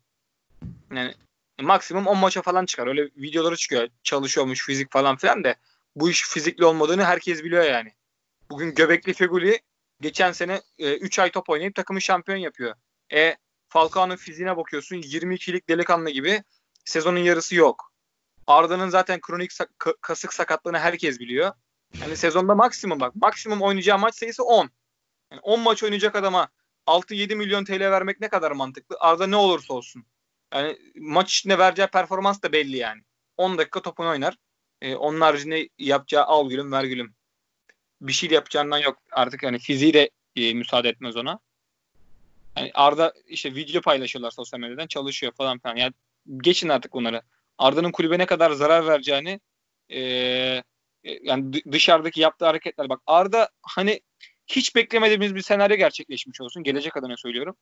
Yani maksimum 10 maça falan çıkar. Öyle videoları çıkıyor. Çalışıyormuş fizik falan filan da bu iş fizikli olmadığını herkes biliyor yani. Bugün Göbekli Feguli geçen sene e, 3 ay top oynayıp takımı şampiyon yapıyor. E Falcao'nun fiziğine bakıyorsun 22'lik delikanlı gibi sezonun yarısı yok. Arda'nın zaten kronik sak- kasık sakatlığını herkes biliyor. Yani sezonda maksimum bak maksimum oynayacağı maç sayısı 10. Yani 10 maç oynayacak adama 6-7 milyon TL vermek ne kadar mantıklı? Arda ne olursa olsun. Yani maç içinde vereceği performans da belli yani. 10 dakika topunu oynar. Ee, onun haricinde yapacağı al gülüm ver gülüm. Bir şey yapacağından yok. Artık yani fiziği de e, müsaade etmez ona. Yani Arda işte video paylaşıyorlar sosyal medyadan çalışıyor falan filan. Yani geçin artık bunları. Arda'nın kulübe ne kadar zarar vereceğini e, yani dışarıdaki yaptığı hareketler bak Arda hani hiç beklemediğimiz bir senaryo gerçekleşmiş olsun. Gelecek adına söylüyorum.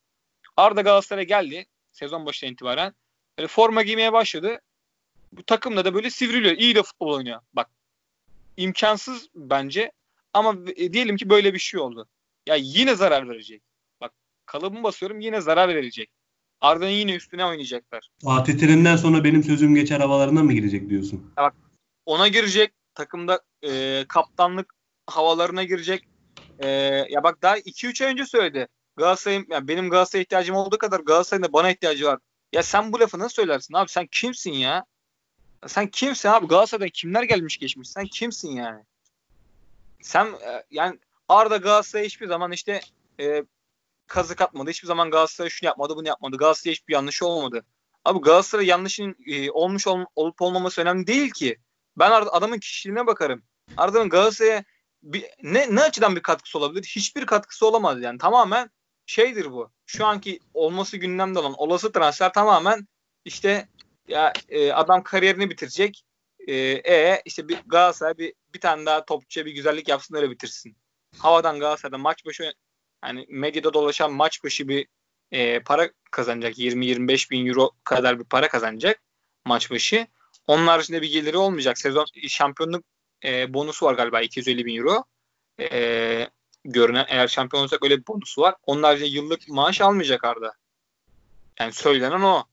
Arda Galatasaray'a geldi sezon başına itibaren. Böyle forma giymeye başladı. Bu takımda da böyle sivriliyor. İyi de futbol oynuyor. Bak imkansız bence ama e, diyelim ki böyle bir şey oldu. Ya yine zarar verecek. Bak kalıbımı basıyorum yine zarar verecek. Arda'nın yine üstüne oynayacaklar.
Fatih Terim'den sonra benim sözüm geçer havalarına mı girecek diyorsun?
Ya bak ona girecek. Takımda e, kaptanlık havalarına girecek. E, ya bak daha 2-3 ay önce söyledi. Galatasaray'ın yani benim Galatasaray'a ihtiyacım olduğu kadar Galatasaray'ın da bana ihtiyacı var. Ya sen bu lafı nasıl söylersin abi? Sen kimsin ya? Sen kimsin abi? Galatasaray'dan kimler gelmiş geçmiş? Sen kimsin yani? Sen e, yani Arda Galatasaray hiçbir zaman işte e, kazık atmadı. Hiçbir zaman Galatasaray şunu yapmadı, bunu yapmadı. Galatasaray hiçbir yanlışı olmadı. Abi Galatasaray yanlışın e, olmuş ol, olup olmaması önemli değil ki. Ben adamın kişiliğine bakarım. Arda'nın Galatasaray'a bir, ne, ne açıdan bir katkısı olabilir? Hiçbir katkısı olamaz yani. Tamamen şeydir bu. Şu anki olması gündemde olan olası transfer tamamen işte ya e, adam kariyerini bitirecek. E, e işte bir Galatasaray bir, bir tane daha topçuya bir güzellik yapsın öyle bitirsin. Havadan Galatasaray'da maç başı yani medyada dolaşan maç başı bir e, para kazanacak. 20-25 bin euro kadar bir para kazanacak maç başı. Onun haricinde bir geliri olmayacak. Sezon şampiyonluk e, bonusu var galiba 250 bin euro. E, görünen eğer şampiyon olursak öyle bir bonusu var. Onun haricinde yıllık maaş almayacak Arda. Yani söylenen o.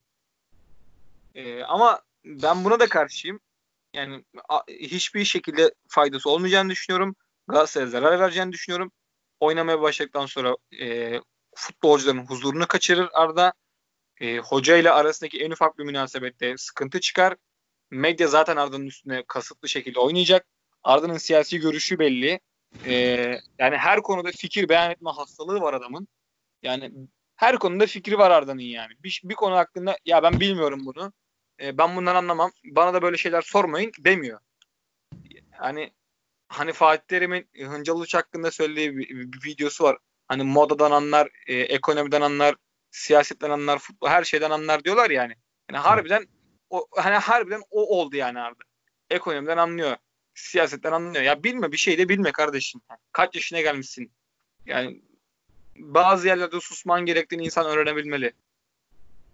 E, ama ben buna da karşıyım. Yani a, hiçbir şekilde faydası olmayacağını düşünüyorum. Galatasaray'a zarar vereceğini düşünüyorum. Oynamaya başladıktan sonra e, futbolcuların huzurunu kaçırır Arda. E, hoca ile arasındaki en ufak bir münasebette sıkıntı çıkar. Medya zaten Arda'nın üstüne kasıtlı şekilde oynayacak. Arda'nın siyasi görüşü belli. E, yani her konuda fikir beyan etme hastalığı var adamın. Yani her konuda fikri var Arda'nın yani. Bir, bir konu hakkında ya ben bilmiyorum bunu. E, ben bundan anlamam. Bana da böyle şeyler sormayın demiyor. Yani hani Fatih Terim'in Hıncalı hakkında söylediği bir, bir, bir videosu var. Hani modadan anlar, e, ekonomiden anlar, siyasetten anlar, futbol her şeyden anlar diyorlar yani. Yani harbiden o hani harbiden o oldu yani Arda. Ekonomiden anlıyor. Siyasetten anlıyor. Ya bilme bir şey de bilme kardeşim. Kaç yaşına gelmişsin? Yani bazı yerlerde susman gerektiğini insan öğrenebilmeli.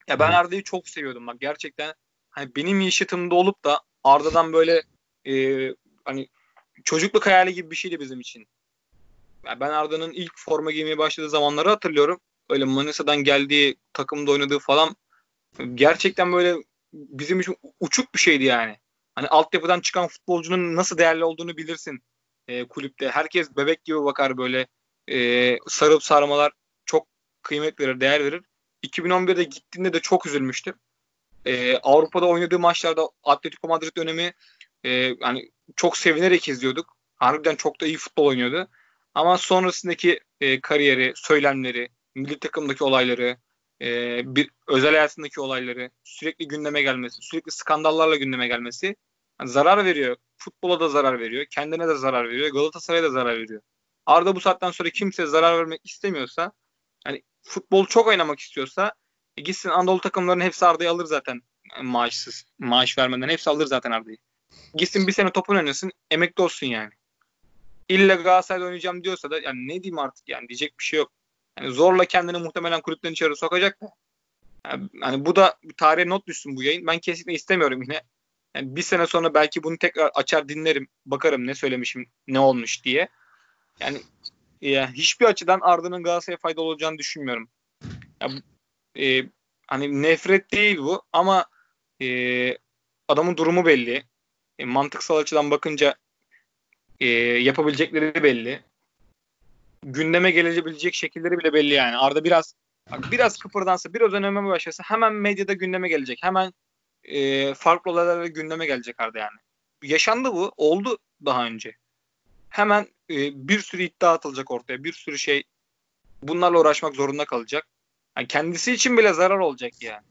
Ya ben Arda'yı çok seviyordum bak gerçekten. Hani benim yaşıtımda olup da Arda'dan böyle e, hani çocukluk hayali gibi bir şeydi bizim için. Yani ben Arda'nın ilk forma giymeye başladığı zamanları hatırlıyorum. Öyle Manisa'dan geldiği, takımda oynadığı falan gerçekten böyle bizim için uçuk bir şeydi yani. Hani altyapıdan çıkan futbolcunun nasıl değerli olduğunu bilirsin e, kulüpte. Herkes bebek gibi bakar böyle e, sarıp sarmalar çok kıymet verir, değer verir. 2011'de gittiğinde de çok üzülmüştüm. E, Avrupa'da oynadığı maçlarda Atletico Madrid dönemi e, yani çok sevinerek izliyorduk. Harbiden çok da iyi futbol oynuyordu. Ama sonrasındaki e, kariyeri, söylemleri, milli takımdaki olayları, e, bir özel hayatındaki olayları sürekli gündeme gelmesi, sürekli skandallarla gündeme gelmesi yani zarar veriyor. Futbola da zarar veriyor, kendine de zarar veriyor, Galatasaray'a da zarar veriyor. Arda bu saatten sonra kimse zarar vermek istemiyorsa, yani futbol çok oynamak istiyorsa e gitsin Anadolu takımlarının hepsi Arda'yı alır zaten maaşsız. Maaş vermeden hepsi alır zaten Arda'yı. Gitsin bir sene topun oynasın, emekli olsun yani. İlla Galatasaray'da oynayacağım diyorsa da yani ne diyeyim artık yani diyecek bir şey yok. Yani zorla kendini muhtemelen kulüpten içeri sokacak da. Yani, yani bu da tarihe not düşsün bu yayın. Ben kesinlikle istemiyorum yine. Yani bir sene sonra belki bunu tekrar açar dinlerim. Bakarım ne söylemişim, ne olmuş diye. Yani ya, hiçbir açıdan Arda'nın Galatasaray'a faydalı olacağını düşünmüyorum. Ya, e, hani nefret değil bu ama e, adamın durumu belli. E, mantıksal açıdan bakınca e, yapabilecekleri belli gündeme gelebilecek şekilleri bile belli yani. Arda biraz biraz kıpırdansa, biraz önemli başlasa hemen medyada gündeme gelecek. Hemen e, farklı olaylarla gündeme gelecek Arda yani. Yaşandı bu. Oldu daha önce. Hemen e, bir sürü iddia atılacak ortaya. Bir sürü şey bunlarla uğraşmak zorunda kalacak. Yani kendisi için bile zarar olacak yani.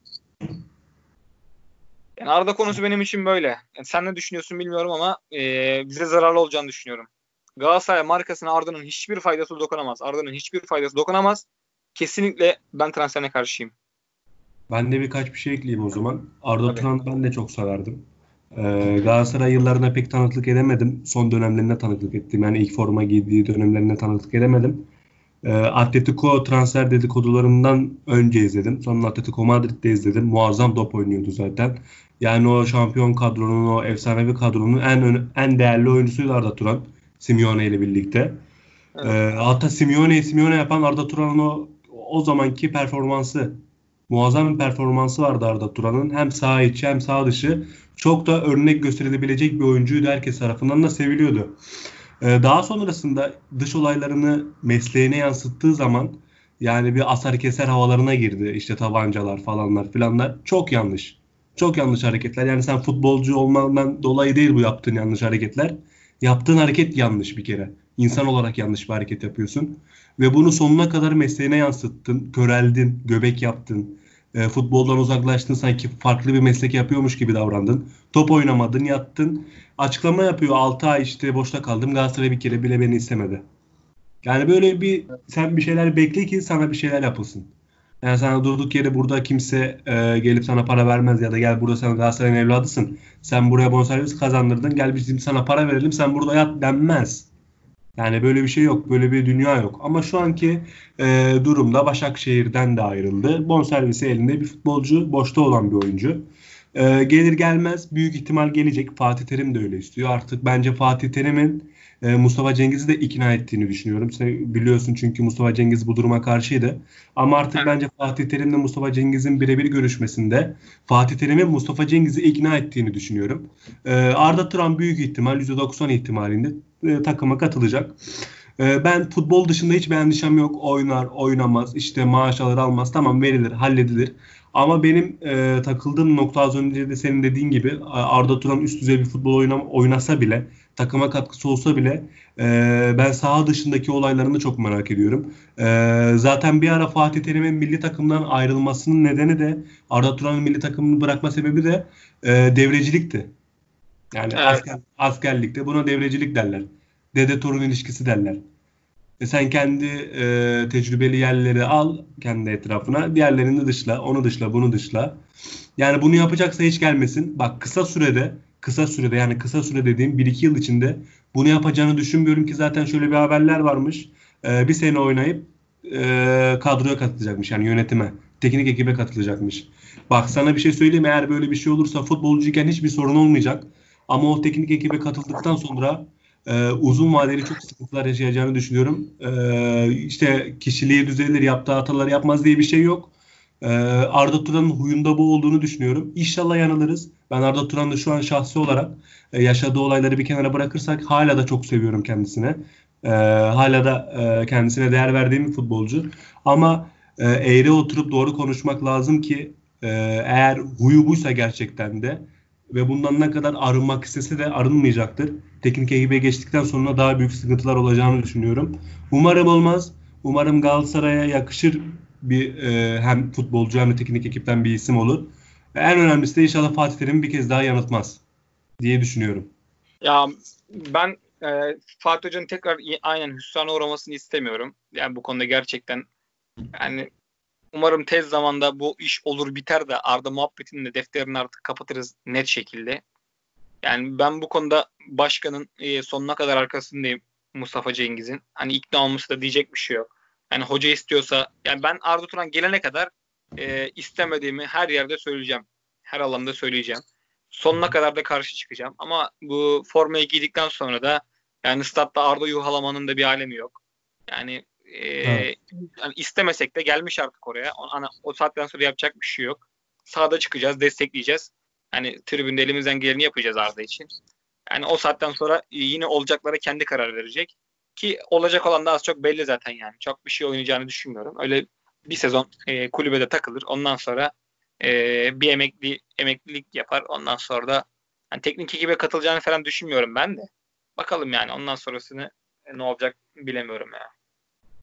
Yani Arda konusu benim için böyle. Yani sen ne düşünüyorsun bilmiyorum ama e, bize zararlı olacağını düşünüyorum. Galatasaray markasına Arda'nın hiçbir faydası dokunamaz. Arda'nın hiçbir faydası dokunamaz. Kesinlikle ben transferine karşıyım.
Ben de birkaç bir şey ekleyeyim o zaman. Arda Turan'ı ben de çok severdim. Ee, Galatasaray yıllarına pek tanıklık edemedim. Son dönemlerinde tanıklık ettim. Yani ilk forma giydiği dönemlerinde tanıklık edemedim. Ee, Atletico transfer dedikodularından önce izledim. Sonra Atletico Madrid'de izledim. Muazzam top oynuyordu zaten. Yani o şampiyon kadronun, o efsanevi kadronun en en değerli oyuncusuydu Arda Turan. Simeone ile birlikte. Evet. Ee, hatta Simeone'yi Simeone yapan Arda Turan'ın o, o zamanki performansı Muazzam bir performansı vardı Arda Turan'ın. Hem sağ içi hem sağ dışı. Çok da örnek gösterilebilecek bir oyuncuydu. Herkes tarafından da seviliyordu. Ee, daha sonrasında dış olaylarını mesleğine yansıttığı zaman yani bir asar keser havalarına girdi. İşte tabancalar falanlar filanlar. Çok yanlış. Çok yanlış hareketler. Yani sen futbolcu olmandan dolayı değil bu yaptığın yanlış hareketler. Yaptığın hareket yanlış bir kere. İnsan olarak yanlış bir hareket yapıyorsun. Ve bunu sonuna kadar mesleğine yansıttın. Köreldin, göbek yaptın. E, futboldan uzaklaştın sanki farklı bir meslek yapıyormuş gibi davrandın. Top oynamadın, yattın. Açıklama yapıyor 6 ay işte boşta kaldım. Galatasaray bir kere bile beni istemedi. Yani böyle bir sen bir şeyler bekle ki sana bir şeyler yapılsın. Yani sana durduk yere burada kimse e, gelip sana para vermez ya da gel burada sen Galatasaray'ın evladısın. Sen buraya bonservis kazandırdın. Gel bizim sana para verelim sen burada yat denmez. Yani böyle bir şey yok. Böyle bir dünya yok. Ama şu anki e, durumda Başakşehir'den de ayrıldı. Bonservisi elinde bir futbolcu. Boşta olan bir oyuncu. E, gelir gelmez büyük ihtimal gelecek. Fatih Terim de öyle istiyor. Artık bence Fatih Terim'in e, Mustafa Cengiz'i de ikna ettiğini düşünüyorum. Sen biliyorsun çünkü Mustafa Cengiz bu duruma karşıydı. Ama artık evet. bence Fatih Terim'le Mustafa Cengiz'in birebir görüşmesinde Fatih Terim'in Mustafa Cengiz'i ikna ettiğini düşünüyorum. E, Arda Turan büyük ihtimal %90 ihtimalinde e, takıma katılacak. E, ben futbol dışında hiçbir endişem yok. Oynar, oynamaz, işte maaş alır almaz. Tamam verilir, halledilir. Ama benim e, takıldığım nokta az önce de senin dediğin gibi Arda Turan üst düzey bir futbol oynam, oynasa bile takıma katkısı olsa bile e, ben saha dışındaki olaylarını çok merak ediyorum. E, zaten bir ara Fatih Terim'in milli takımdan ayrılmasının nedeni de Arda Turan'ın milli takımını bırakma sebebi de e, devrecilikti. Yani evet. asker, askerlikte buna devrecilik derler. Dede torun ilişkisi derler. E sen kendi e, tecrübeli yerleri al kendi etrafına. Diğerlerini dışla, onu dışla, bunu dışla. Yani bunu yapacaksa hiç gelmesin. Bak kısa sürede, kısa sürede yani kısa süre dediğim 1-2 yıl içinde bunu yapacağını düşünmüyorum ki zaten şöyle bir haberler varmış. E, bir sene oynayıp e, kadroya katılacakmış yani yönetime. Teknik ekibe katılacakmış. Bak sana bir şey söyleyeyim eğer böyle bir şey olursa futbolcuyken hiçbir sorun olmayacak. Ama o teknik ekibe katıldıktan sonra e, uzun vadeli çok sıkıntılar yaşayacağını düşünüyorum. E, işte kişiliği düzelir, yaptığı hataları yapmaz diye bir şey yok. E, Arda Turan'ın huyunda bu olduğunu düşünüyorum. İnşallah yanılırız. Ben Arda Turan'ı şu an şahsi olarak e, yaşadığı olayları bir kenara bırakırsak hala da çok seviyorum kendisine. E, hala da e, kendisine değer verdiğim bir futbolcu. Ama e, eğri oturup doğru konuşmak lazım ki e, eğer huyu buysa gerçekten de ve bundan ne kadar arınmak istese de arınmayacaktır. Teknik ekibe geçtikten sonra daha büyük sıkıntılar olacağını düşünüyorum. Umarım olmaz. Umarım Galatasaray'a yakışır bir e, hem futbolcu hem de teknik ekipten bir isim olur. Ve en önemlisi de inşallah Fatih Terim'i bir kez daha yanıltmaz diye düşünüyorum.
Ya ben e, Fatih Hoca'nın tekrar aynen hüsrana uğramasını istemiyorum. Yani bu konuda gerçekten yani Umarım tez zamanda bu iş olur biter de Arda muhabbetinin de defterini artık kapatırız net şekilde. Yani ben bu konuda başkanın e, sonuna kadar arkasındayım Mustafa Cengiz'in. Hani ikna olması da diyecek bir şey yok. Yani hoca istiyorsa yani ben Arda Turan gelene kadar e, istemediğimi her yerde söyleyeceğim. Her alanda söyleyeceğim. Sonuna kadar da karşı çıkacağım. Ama bu formayı giydikten sonra da yani statta Arda yuhalamanın da bir alemi yok. Yani e, evet. yani istemesek de gelmiş artık oraya. O, ana, o saatten sonra yapacak bir şey yok. Sağda çıkacağız, destekleyeceğiz. Hani tribünde elimizden geleni yapacağız Arda için. Yani o saatten sonra yine olacaklara kendi karar verecek. Ki olacak olan da az çok belli zaten yani. Çok bir şey oynayacağını düşünmüyorum. Öyle bir sezon e, kulübede takılır. Ondan sonra e, bir emekli emeklilik yapar. Ondan sonra da yani teknik ekibe katılacağını falan düşünmüyorum ben de. Bakalım yani ondan sonrasını e, ne olacak bilemiyorum ya.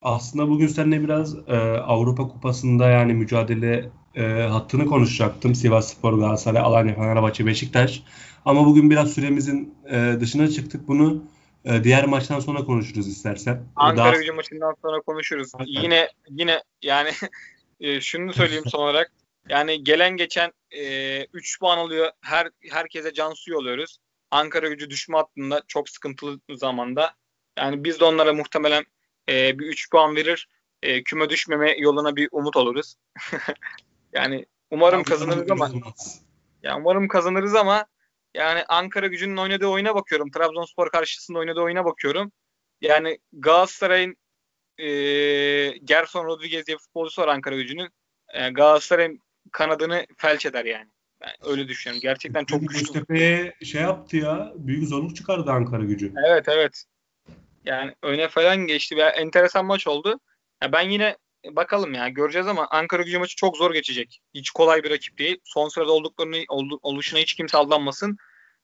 Aslında bugün seninle biraz e, Avrupa Kupası'nda yani mücadele e, hattını konuşacaktım. Sivas Spor, Galatasaray, Alanya, Fenerbahçe, Beşiktaş. Ama bugün biraz süremizin e, dışına çıktık. Bunu e, diğer maçtan sonra konuşuruz istersen.
Ankara Daha... gücü maçından sonra konuşuruz. Evet. Yine yine yani e, şunu söyleyeyim son olarak. Yani gelen geçen 3 e, puan alıyor. Her herkese can suyu oluyoruz. Ankara gücü düşme hattında çok sıkıntılı zamanda. Yani biz de onlara muhtemelen e, bir 3 puan verir. E, küme düşmeme yoluna bir umut oluruz. yani umarım kazanırız ama ya umarım kazanırız ama yani Ankara gücünün oynadığı oyuna bakıyorum. Trabzonspor karşısında oynadığı oyuna bakıyorum. Yani Galatasaray'ın e, Gerson Rodriguez diye futbolcusu var Ankara gücünün. e, Galatasaray'ın kanadını felç eder yani. Ben öyle düşünüyorum. Gerçekten çok güçlü.
Göztepe'ye şey yaptı ya. Büyük zorluk çıkardı Ankara gücü.
Evet evet. Yani öne falan geçti. Ve enteresan maç oldu. Ya ben yine bakalım ya göreceğiz ama Ankara gücü maçı çok zor geçecek. Hiç kolay bir rakip değil. Son sırada olduklarını oluşuna hiç kimse aldanmasın.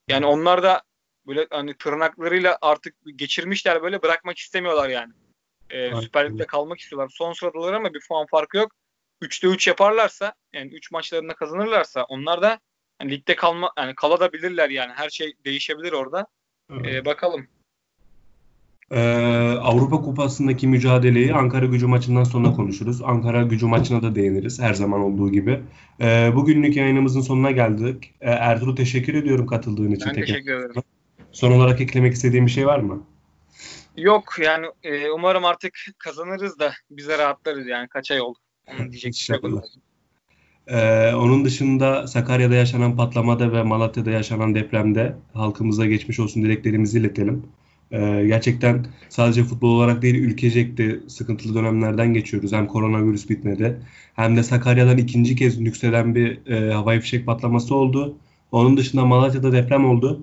Yani onlar da böyle hani tırnaklarıyla artık geçirmişler böyle bırakmak istemiyorlar yani. Ee, Süper Lig'de kalmak istiyorlar. Son sıradalar ama bir puan farkı yok. 3'te 3 yaparlarsa yani 3 maçlarında kazanırlarsa onlar da yani ligde kalma yani kalabilirler yani. Her şey değişebilir orada. Evet. Ee, bakalım.
Ee, Avrupa Kupası'ndaki mücadeleyi Ankara gücü maçından sonra konuşuruz. Ankara gücü maçına da değiniriz her zaman olduğu gibi. Ee, bugünlük yayınımızın sonuna geldik. Ee, Ertuğrul teşekkür ediyorum katıldığın için.
Ben teşekkür ederim.
Son olarak eklemek istediğim bir şey var mı?
Yok yani e, umarım artık kazanırız da bize rahatlarız yani kaç ay oldu. Onu diyecek
şey Ee, onun dışında Sakarya'da yaşanan patlamada ve Malatya'da yaşanan depremde halkımıza geçmiş olsun dileklerimizi iletelim. Ee, gerçekten sadece futbol olarak değil ülkecek de sıkıntılı dönemlerden geçiyoruz. Hem koronavirüs bitmedi hem de Sakarya'dan ikinci kez nükseden bir e, havai fişek patlaması oldu. Onun dışında Malatya'da deprem oldu.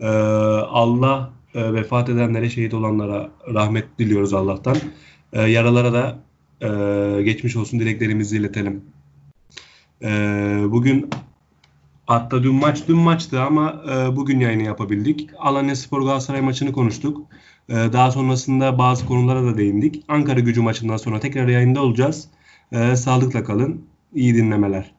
Ee, Allah e, vefat edenlere, şehit olanlara rahmet diliyoruz Allah'tan. E, yaralara da e, geçmiş olsun dileklerimizi iletelim. E, bugün hatta dün maç dün maçtı ama e, bugün yayını yapabildik. Alanya Spor Galatasaray maçını konuştuk. E, daha sonrasında bazı konulara da değindik. Ankara gücü maçından sonra tekrar yayında olacağız. E, sağlıkla kalın. İyi dinlemeler.